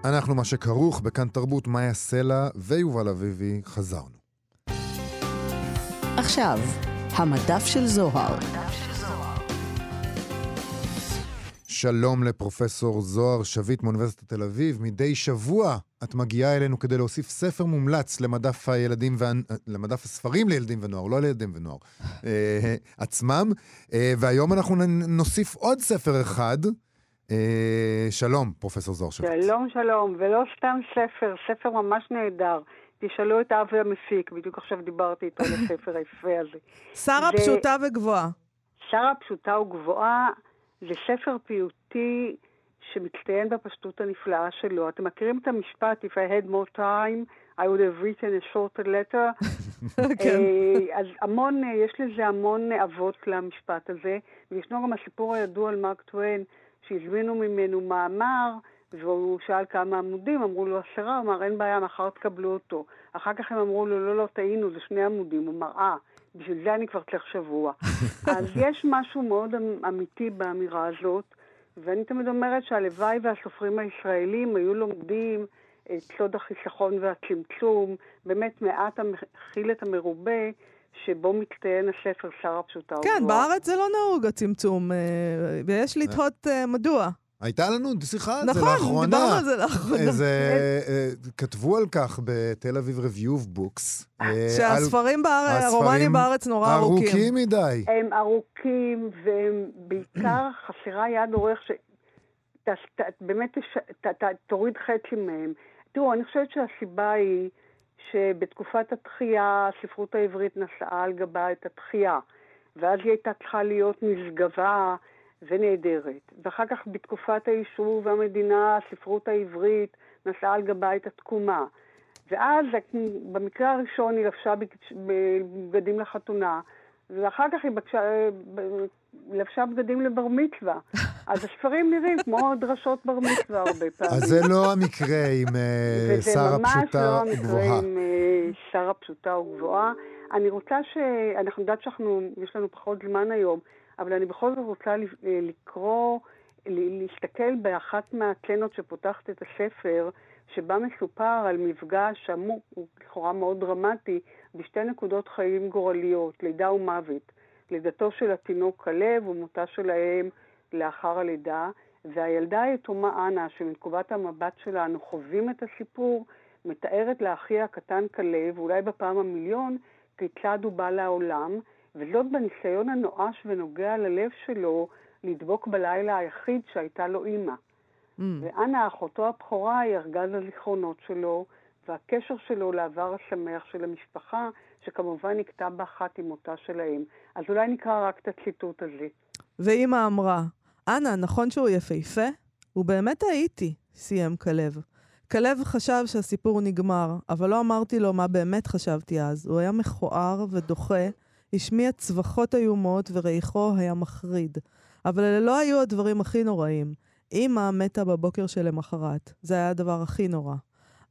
אנחנו מה שכרוך בכאן תרבות, מאיה סלע ויובל אביבי, חזרנו. עכשיו, המדף של זוהר. שלום לפרופסור זוהר שביט מאוניברסיטת תל אביב. מדי שבוע את מגיעה אלינו כדי להוסיף ספר מומלץ למדף הילדים, וה... למדף הספרים לילדים ונוער, לא לילדים ונוער, אה, עצמם. אה, והיום אנחנו נוסיף עוד ספר אחד. אה, שלום, פרופסור זוהר שביט. שלום, שלום, ולא סתם ספר, ספר ממש נהדר. תשאלו את אבי המפיק, בדיוק עכשיו דיברתי איתו על הספר היפה הזה. שרה פשוטה וגבוהה. שרה פשוטה וגבוהה זה ספר פיוטי שמצטיין בפשטות הנפלאה שלו. אתם מכירים את המשפט, If I had more time, I would have written a shorter letter? [laughs] כן. אה, אז המון, אה, יש לזה המון אבות למשפט הזה, וישנו גם הסיפור הידוע על מרק טוויין, שהזמינו ממנו מאמר, והוא שאל כמה עמודים, אמרו לו עשרה, הוא אמר, אין בעיה, מחר תקבלו אותו. אחר כך הם אמרו לו, לא, לא, טעינו, זה שני עמודים. הוא אמר, אה, בשביל זה אני כבר צריך שבוע. [laughs] אז יש משהו מאוד אמ- אמיתי באמירה הזאת, ואני תמיד אומרת שהלוואי והסופרים הישראלים היו לומדים את סוד החיסכון והצמצום, באמת מעט המכיל את המרובה, שבו מצטיין הספר שר הפשוטה כן, וגבוהה. בארץ זה לא נהוג, הצמצום, אה, ויש לתהות אה, מדוע. הייתה לנו שיחה על זה נכון, לאחרונה. דיברנו על זה לאחרונה. איזה, אה, כתבו על כך בתל אביב רביוב בוקס. אה, על- שהספרים בארץ, הרומנים בארץ נורא ארוכים. ארוכים מדי. הם ארוכים, והם בעיקר [clears throat] חסרה יד עורך ש... באמת תש, ת, ת, תוריד חצי מהם. תראו, אני חושבת שהסיבה היא שבתקופת התחייה הספרות העברית נשאה על גבה את התחייה, ואז היא הייתה צריכה להיות נשגבה ונהדרת. ואחר כך בתקופת היישוב והמדינה, הספרות העברית נשאה על גבה את התקומה. ואז במקרה הראשון היא לבשה בגד- בגדים לחתונה, ואחר כך היא בקשה, לבשה בגדים לבר מצווה. [laughs] אז הספרים נראים כמו דרשות בר מצווה הרבה פעמים. אז זה לא המקרה עם אה, וזה שר ממש הפשוטה לא המקרה. עם אה, שר הפשוטה וגבוהה. אני רוצה ש... אנחנו יודעת שאנחנו, יש לנו פחות זמן היום, אבל אני בכל זאת רוצה אה, לקרוא, להסתכל באחת מהקנות שפותחת את הספר, שבה מסופר על מפגש שאמור, הוא לכאורה מאוד דרמטי, בשתי נקודות חיים גורליות, לידה ומוות. לידתו של התינוק כלב ומותה של האם לאחר הלידה, והילדה היתומה אנה, שמנקודת המבט שלה אנו חווים את הסיפור, מתארת לאחיה הקטן כלב, אולי בפעם המיליון, כיצד הוא בא לעולם, וזאת בניסיון הנואש ונוגע ללב שלו לדבוק בלילה היחיד שהייתה לו אימא. Mm. ואנה, אחותו הבכורה, היא ארגז הזיכרונות שלו, והקשר שלו לעבר השמח של המשפחה, שכמובן נקטע באחת עם מותה של האם. אז אולי נקרא רק את הציטוט הזה. ואימא אמרה, אנה, נכון שהוא יפהפה? ובאמת הייתי, סיים כלב. כלב חשב שהסיפור נגמר, אבל לא אמרתי לו מה באמת חשבתי אז. הוא היה מכוער ודוחה, השמיע צווחות איומות וריחו היה מחריד. אבל אלה לא היו הדברים הכי נוראים. אמא מתה בבוקר שלמחרת. זה היה הדבר הכי נורא.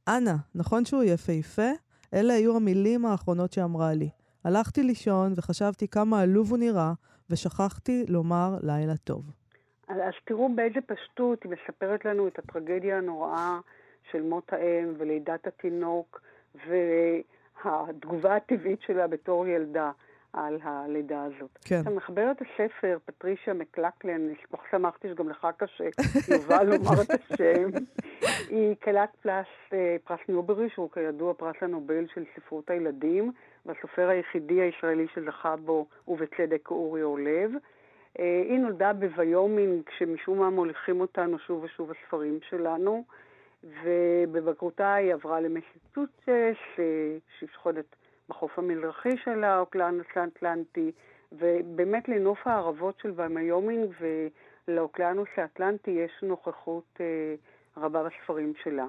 אנה, נכון שהוא יפהפה? אלה היו המילים האחרונות שאמרה לי. הלכתי לישון וחשבתי כמה עלוב הוא נראה, ושכחתי לומר לילה טוב. אז, אז תראו באיזה פשטות היא מספרת לנו את הטרגדיה הנוראה של מות האם ולידת התינוק והתגובה הטבעית שלה בתור ילדה על הלידה הזאת. כן. עכשיו, מחברת הספר, פטרישיה מקלאקלן, אני כל כך שמחתי שגם לך קשה, יובל לומר את השם, [laughs] היא כלת פרס, אה, פרס ניוברי, שהוא כידוע פרס הנובל של ספרות הילדים, והסופר הישראלי היחידי שזכה בו, ובצדק, אורי אורלב. אה, היא נולדה בוויומינג, שמשום מה מוליכים אותנו שוב ושוב הספרים שלנו, ובבגרותה היא עברה למסצ'וסטס, אה, שהיא שוכנת בחוף המזרחי של האוקיינוס האטלנטי, ובאמת לנוף הערבות של ויומינג ולאוקיינוס האטלנטי יש נוכחות אה, רבה בספרים שלה.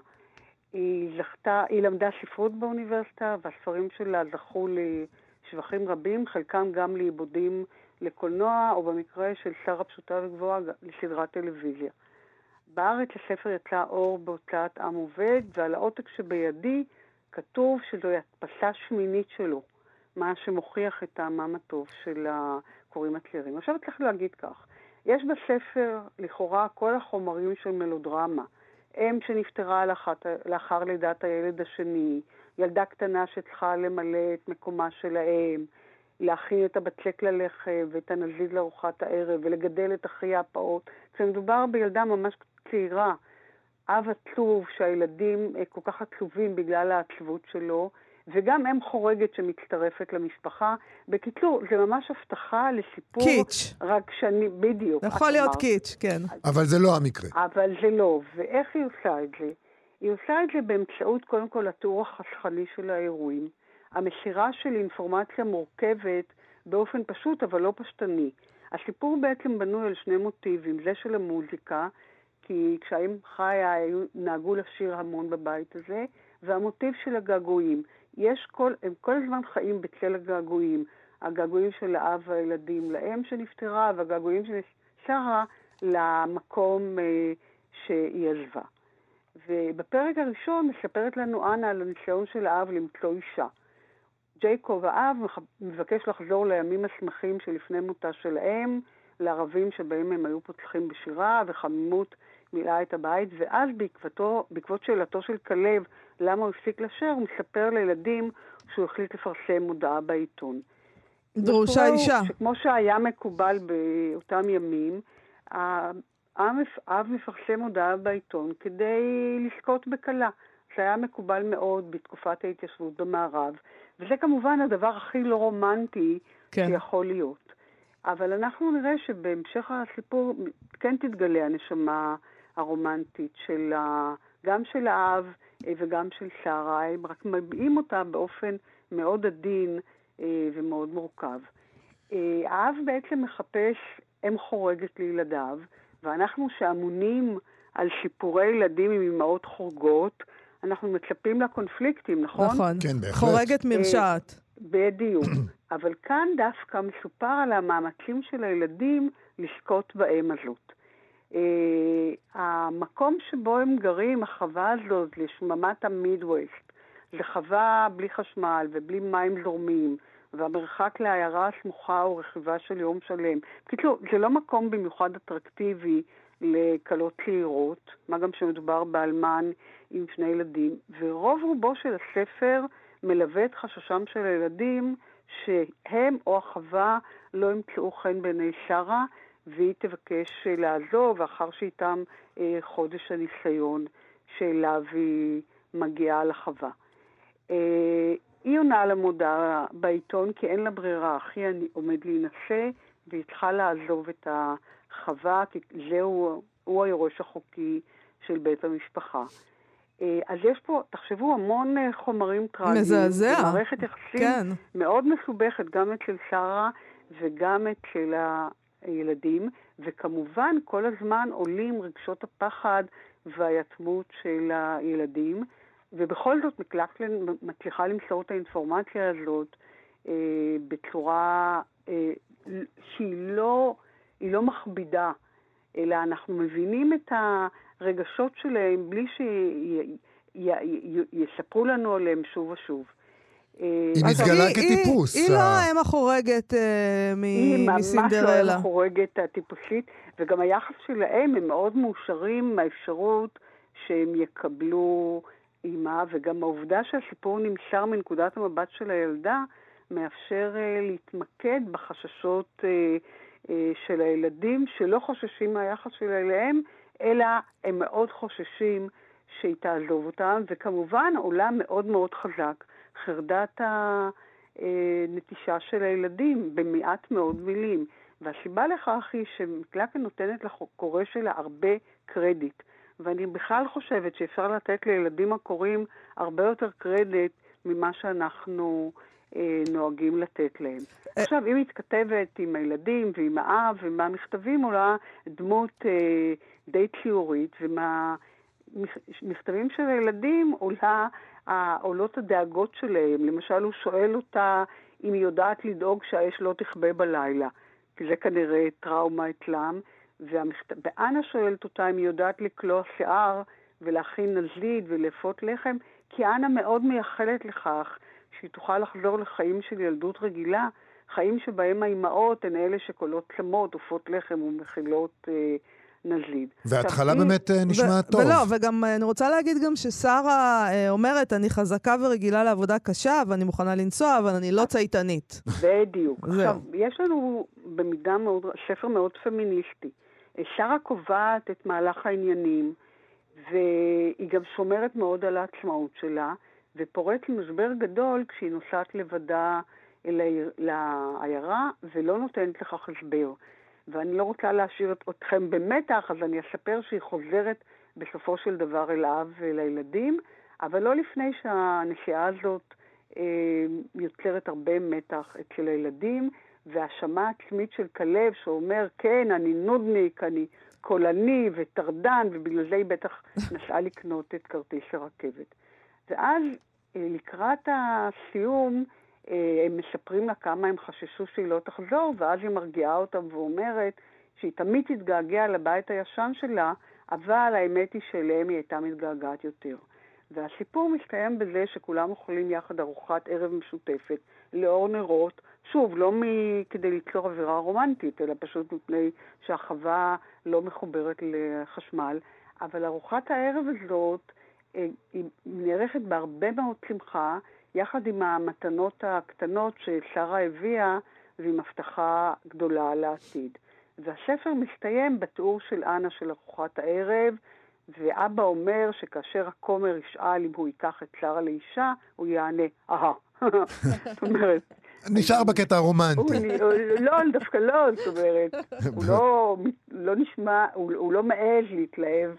היא זכתה, היא למדה ספרות באוניברסיטה, והספרים שלה זכו לשבחים רבים, חלקם גם לעיבודים לקולנוע, או במקרה של שר הפשוטה וגבוהה, לסדרת טלוויזיה. בארץ הספר יצא אור בהוצאת עם עובד, ועל העותק שבידי כתוב שזוהי הדפסה שמינית שלו, מה שמוכיח את טעמם הטוב של הקוראים הצעירים. עכשיו צריך להגיד כך, יש בספר לכאורה כל החומרים של מלודרמה. אם שנפטרה לאחת, לאחר לידת הילד השני, ילדה קטנה שצריכה למלא את מקומה של האם, להכין את הבצק ללחם ואת הנזיד לארוחת הערב ולגדל את אחיה הפעוט. כשמדובר בילדה ממש צעירה, אב עצוב שהילדים אה, כל כך עצובים בגלל העצבות שלו, וגם אם חורגת שמצטרפת למשפחה. בקיצור, זה ממש הבטחה לסיפור... קיץ'. רק שאני, בדיוק. יכול להיות. קיץ', כן. אבל זה לא המקרה. אבל זה לא. ואיך היא עושה את זה? היא עושה את זה באמצעות, קודם כל, התיאור החסכני של האירועים. המסירה של אינפורמציה מורכבת באופן פשוט, אבל לא פשטני. הסיפור בעצם בנוי על שני מוטיבים. זה של המוזיקה, כי כשהאם חיה נהגו לשיר המון בבית הזה, והמוטיב של הגעגועים. יש כל, הם כל הזמן חיים בצל הגעגועים. הגעגועים של האב והילדים לאם שנפטרה, והגעגועים של שרה למקום אה, שהיא עזבה. ובפרק הראשון מספרת לנו אנה על הניסיון של האב למצוא אישה. ג'ייקוב האב מבקש לחזור לימים השמחים שלפני מותה של האם, לערבים שבהם הם היו פותחים בשירה, וחמימות מילאה את הבית, ואז בעקבתו, בעקבות שאלתו של כלב למה הוא הפסיק לשיר, הוא מספר לילדים שהוא החליט לפרסם מודעה בעיתון. דרושה אישה. שכמו שהיה מקובל באותם ימים, האב מפרסם מודעה בעיתון כדי לזכות בכלה. זה היה מקובל מאוד בתקופת ההתיישבות במערב, וזה כמובן הדבר הכי לא רומנטי כן. שיכול להיות. אבל אנחנו נראה שבהמשך הסיפור כן תתגלה הנשמה הרומנטית של ה... גם של האב אה, וגם של שרה, הם רק מביעים אותה באופן מאוד עדין אה, ומאוד מורכב. אה, האב בעצם מחפש אם חורגת לילדיו, ואנחנו שאמונים על שיפורי ילדים עם אמהות חורגות, אנחנו מצפים לקונפליקטים, נכון? נכון. כן, בהחלט. חורגת מרשעת. בדיוק. [clears throat] אבל כאן דווקא מסופר על המאמצים של הילדים לזכות באם הזאת. Uh, המקום שבו הם גרים, החווה הזאת לשממת המידווסט, זה חווה בלי חשמל ובלי מים זורמים, והמרחק לעיירה הסמוכה הוא רכיבה של יום שלם. בקיצור, זה לא מקום במיוחד אטרקטיבי לכלות צעירות, מה גם שמדובר באלמן עם שני ילדים, ורוב רובו של הספר מלווה את חששם של הילדים שהם או החווה לא ימצאו חן בעיני שרה, והיא תבקש לעזוב אחר שאיתם אה, חודש הניסיון שאליו היא מגיעה לחווה. אה, היא עונה על המודעה בעיתון כי אין לה ברירה, אחי עומד להינשא והיא צריכה לעזוב את החווה, כי זהו, הוא היורש החוקי של בית המשפחה. אה, אז יש פה, תחשבו, המון אה, חומרים טראגיים. מזעזע. מערכת יחסים כן. מאוד מסובכת, גם אצל שרה וגם אצל הילדים, וכמובן כל הזמן עולים רגשות הפחד והיתמות של הילדים, ובכל זאת מקלקלן מצליחה למסור את האינפורמציה הזאת אה, בצורה אה, שהיא לא, לא מכבידה, אלא אנחנו מבינים את הרגשות שלהם בלי שיספרו לנו עליהם שוב ושוב. אה, היא מתגלה כטיפוס. היא לא האם החורגת מסינדרלה. היא ממש לא האם החורגת הטיפוסית, וגם היחס שלהם, הם מאוד מאושרים מהאפשרות שהם יקבלו אימה, וגם העובדה שהסיפור נמסר מנקודת המבט של הילדה, מאפשר להתמקד בחששות של הילדים, שלא חוששים מהיחס שלה אליהם, אלא הם מאוד חוששים שהיא תעזוב אותם, וכמובן עולה מאוד מאוד חזק חרדת הנטישה של הילדים במעט מאוד מילים. והסיבה לכך היא שמקלקן נותנת לקורא שלה הרבה קרדיט. ואני בכלל חושבת שאפשר לתת לילדים הקוראים הרבה יותר קרדיט ממה שאנחנו אה, נוהגים לתת להם. אה... עכשיו, היא מתכתבת עם הילדים ועם האב ועם המכתבים, עולה דמות אה, די ציורית, ומהמכתבים של הילדים עולה, עולות הדאגות שלהם. למשל, הוא שואל אותה אם היא יודעת לדאוג שהאש לא תכבה בלילה, כי זה כנראה טראומה אצלם. והמכת... ואנה שואלת אותה אם היא יודעת לקלוע שיער ולהכין נזיד ולאפות לחם, כי אנה מאוד מייחלת לכך שהיא תוכל לחזור לחיים של ילדות רגילה, חיים שבהם האימהות הן אלה שקולות צמות, עופות לחם ומכילות אה, נזיד. וההתחלה באמת היא... אה, נשמעת טוב. ולא, וגם אה, אני רוצה להגיד גם ששרה אה, אומרת, אני חזקה ורגילה לעבודה קשה, ואני מוכנה לנסוע, אבל אני לא צייתנית. בדיוק. עכשיו, יש לנו במידה מאוד, ספר מאוד פמיניסטי. שרה קובעת את מהלך העניינים, והיא גם שומרת מאוד על העצמאות שלה, ופורט למשבר גדול כשהיא נוסעת לבדה אל העיירה ולא נותנת לכך הסבר. ואני לא רוצה להשאיר אתכם במתח, אז אני אספר שהיא חוזרת בסופו של דבר אל האב ואל הילדים, אבל לא לפני שהנסיעה הזאת אה, יוצרת הרבה מתח אצל הילדים, והאשמה עצמית של כלב שאומר, כן, אני נודניק, אני קולני וטרדן, ובגלל זה היא בטח נסעה לקנות את כרטיס הרכבת. ואז אה, לקראת הסיום, הם מספרים לה כמה הם חששו שהיא לא תחזור, ואז היא מרגיעה אותם ואומרת שהיא תמיד תתגעגע לבית הישן שלה, אבל האמת היא שאליהם היא הייתה מתגעגעת יותר. והסיפור מסתיים בזה שכולם אוכלים יחד ארוחת ערב משותפת, לאור נרות, שוב, לא מ... כדי ליצור אווירה רומנטית, אלא פשוט מפני שהחווה לא מחוברת לחשמל. אבל ארוחת הערב הזאת אה, היא נערכת בהרבה מאוד שמחה, יחד עם המתנות הקטנות ששרה הביאה, ועם הבטחה גדולה לעתיד. והספר מסתיים בתיאור של אנה של ארוחת הערב, ואבא אומר שכאשר הכומר ישאל אם הוא ייקח את שרה לאישה, הוא יענה, אהה. זאת אומרת... נשאר בקטע הרומנטי. לא, דווקא לא, זאת אומרת, הוא לא, לא נשמע, הוא לא מעז להתלהב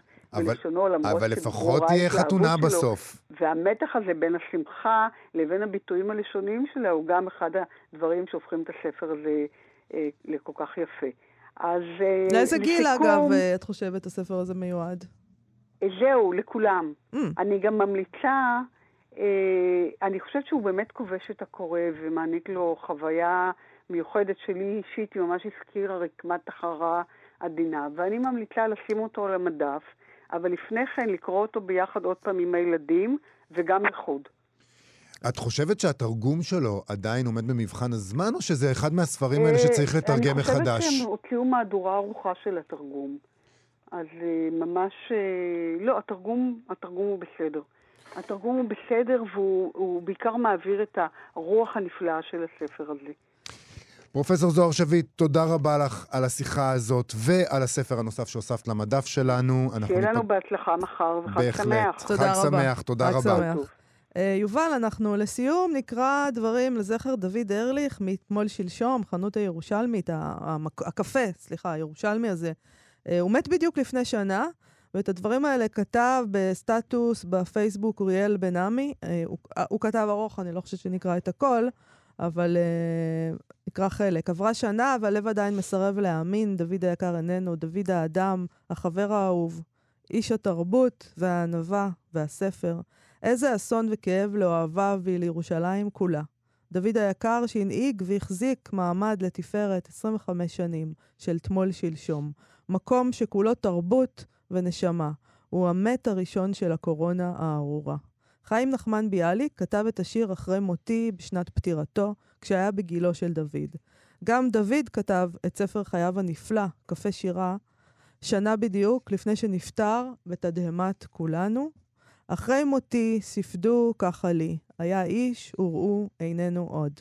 בלשונו, למרות אבל לפחות תהיה חתונה בסוף. והמתח הזה בין השמחה לבין הביטויים הלשוניים שלה הוא גם אחד הדברים שהופכים את הספר הזה אה, לכל כך יפה. אז אה, לאיזה גיל, אגב, אה, את חושבת הספר הזה מיועד? זהו, לכולם. Mm. אני גם ממליצה, אה, אני חושבת שהוא באמת כובש את הקורא ומעניק לו חוויה מיוחדת שלי אישית, היא ממש הזכירה רקמת תחרה עדינה, ואני ממליצה לשים אותו על המדף. אבל לפני כן לקרוא אותו ביחד עוד פעם עם הילדים, וגם לחוד. את חושבת שהתרגום שלו עדיין עומד במבחן הזמן, או שזה אחד מהספרים האלה שצריך אה, לתרגם מחדש? אני חושבת שהם הוציאו מהדורה ארוכה של התרגום. אז אה, ממש... אה, לא, התרגום, התרגום הוא בסדר. התרגום הוא בסדר, והוא בעיקר מעביר את הרוח הנפלאה של הספר הזה. פרופסור זוהר שביט, תודה רבה לך על השיחה הזאת ועל הספר הנוסף שהוספת למדף שלנו. שיהיה לנו ניפ... בהצלחה מחר וחג בהחלט. שמח. תודה חג רבה. שמח, תודה רבה. שמח. Uh, יובל, אנחנו לסיום נקרא דברים לזכר דוד ארליך מאתמול שלשום, חנות הירושלמית, המק... הקפה, סליחה, הירושלמי הזה. Uh, הוא מת בדיוק לפני שנה, ואת הדברים האלה כתב בסטטוס בפייסבוק אוריאל בן עמי. Uh, הוא, uh, הוא כתב ארוך, אני לא חושבת שנקרא את הכל. אבל נקרא חלק. עברה שנה, אבל לב עדיין מסרב להאמין, דוד היקר איננו, דוד האדם, החבר האהוב, איש התרבות והענווה והספר. איזה אסון וכאב לאוהביו ולירושלים כולה. דוד היקר שהנהיג והחזיק מעמד לתפארת 25 שנים של תמול שלשום. מקום שכולו תרבות ונשמה. הוא המת הראשון של הקורונה הארורה. חיים נחמן ביאליק כתב את השיר אחרי מותי בשנת פטירתו, כשהיה בגילו של דוד. גם דוד כתב את ספר חייו הנפלא, קפה שירה, שנה בדיוק לפני שנפטר בתדהמת כולנו. אחרי מותי ספדו ככה לי, היה איש וראו איננו עוד.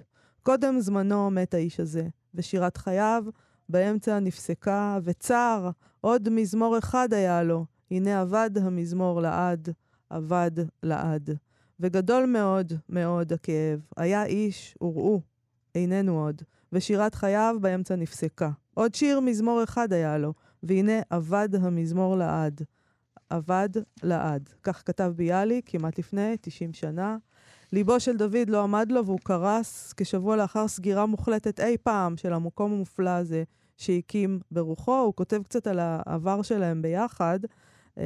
קודם זמנו מת האיש הזה, ושירת חייו באמצע נפסקה, וצר, עוד מזמור אחד היה לו, הנה אבד המזמור לעד. אבד לעד. וגדול מאוד מאוד הכאב. היה איש וראו, איננו עוד. ושירת חייו באמצע נפסקה. עוד שיר מזמור אחד היה לו, והנה אבד המזמור לעד. אבד לעד. כך כתב ביאלי כמעט לפני 90 שנה. ליבו של דוד לא עמד לו והוא קרס כשבוע לאחר סגירה מוחלטת אי פעם של המקום המופלא הזה שהקים ברוחו. הוא כותב קצת על העבר שלהם ביחד. אה,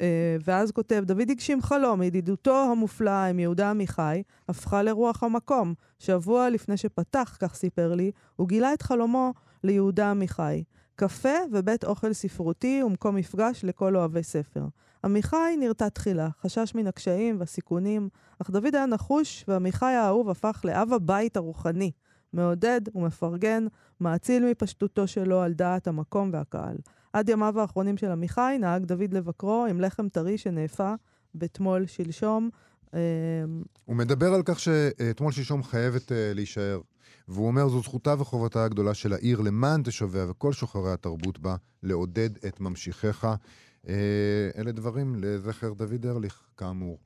אה, ואז כותב, דוד הגשים חלום, ידידותו המופלאה עם יהודה עמיחי הפכה לרוח המקום. שבוע לפני שפתח, כך סיפר לי, הוא גילה את חלומו ליהודה עמיחי. קפה ובית אוכל ספרותי ומקום מפגש לכל אוהבי ספר. עמיחי נרתע תחילה, חשש מן הקשיים והסיכונים, אך דוד היה נחוש, ועמיחי האהוב הפך לאב הבית הרוחני. מעודד ומפרגן, מאציל מפשטותו שלו על דעת המקום והקהל. עד ימיו האחרונים של עמיחי נהג דוד לבקרו עם לחם טרי שנאפה בתמול שלשום. אמ, הוא מדבר על כך שאתמול שלשום חייבת אה, להישאר. והוא אומר, זו זכותה וחובתה הגדולה של העיר למען תושביה וכל שוחרי התרבות בה, לעודד את ממשיכיך. אה, אלה דברים לזכר דוד ארליך, כאמור.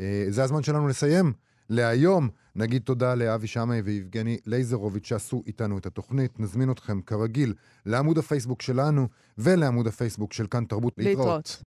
אה, זה הזמן שלנו לסיים. להיום נגיד תודה לאבי שמאי ויבגני לייזרוביץ' שעשו איתנו את התוכנית. נזמין אתכם כרגיל לעמוד הפייסבוק שלנו ולעמוד הפייסבוק של כאן תרבות להתראות.